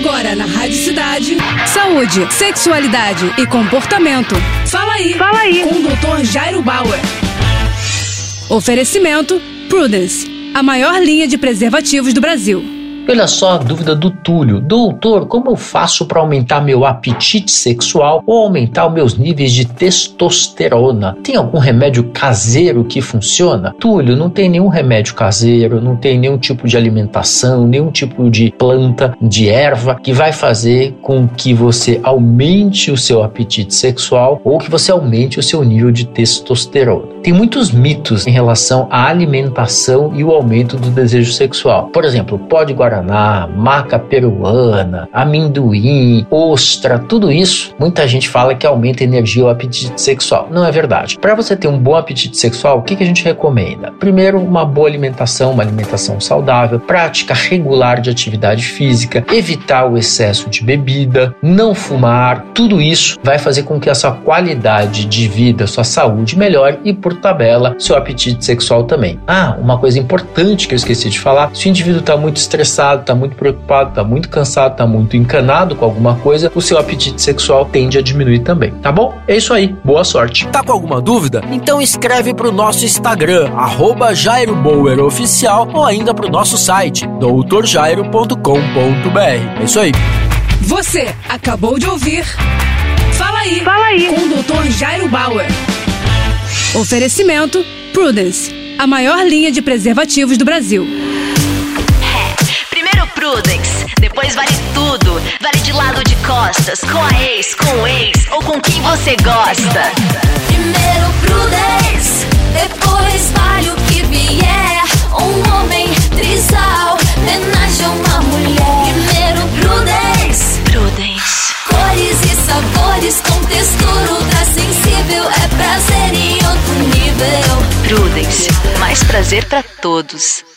Agora na Rádio Cidade. Saúde, sexualidade e comportamento. Fala aí. Fala aí. Com o Dr. Jairo Bauer. Oferecimento Prudence, a maior linha de preservativos do Brasil. Olha só a dúvida do Túlio. Doutor, como eu faço para aumentar meu apetite sexual ou aumentar os meus níveis de testosterona? Tem algum remédio caseiro que funciona? Túlio, não tem nenhum remédio caseiro, não tem nenhum tipo de alimentação, nenhum tipo de planta, de erva que vai fazer com que você aumente o seu apetite sexual ou que você aumente o seu nível de testosterona. Tem muitos mitos em relação à alimentação e o aumento do desejo sexual. Por exemplo, pode guardar guaraná, maca peruana, amendoim, ostra, tudo isso, muita gente fala que aumenta a energia ou apetite sexual. Não é verdade. Para você ter um bom apetite sexual, o que, que a gente recomenda? Primeiro, uma boa alimentação, uma alimentação saudável, prática regular de atividade física, evitar o excesso de bebida, não fumar, tudo isso vai fazer com que a sua qualidade de vida, sua saúde melhore e, por tabela, seu apetite sexual também. Ah, uma coisa importante que eu esqueci de falar: se o indivíduo está muito estressado, estressado, está muito preocupado, está muito cansado, está muito encanado com alguma coisa, o seu apetite sexual tende a diminuir também, tá bom? É isso aí, boa sorte. Tá com alguma dúvida? Então escreve pro nosso Instagram, arroba Jairo Oficial, ou ainda pro nosso site, doutorjairo.com.br. É isso aí. Você acabou de ouvir Fala aí, Fala aí. com o Dr. Jairo Bauer. Oferecimento Prudence, a maior linha de preservativos do Brasil. Prudence. Depois vale tudo. Vale de lado de costas, com a ex, com o ex ou com quem você gosta. Primeiro Prudence, depois vale o que vier. Um homem trisal, homenagem a uma mulher. Primeiro Prudence, Prudence. Cores e sabores com textura ultra sensível. É prazer em outro nível. Prudence, mais prazer para todos.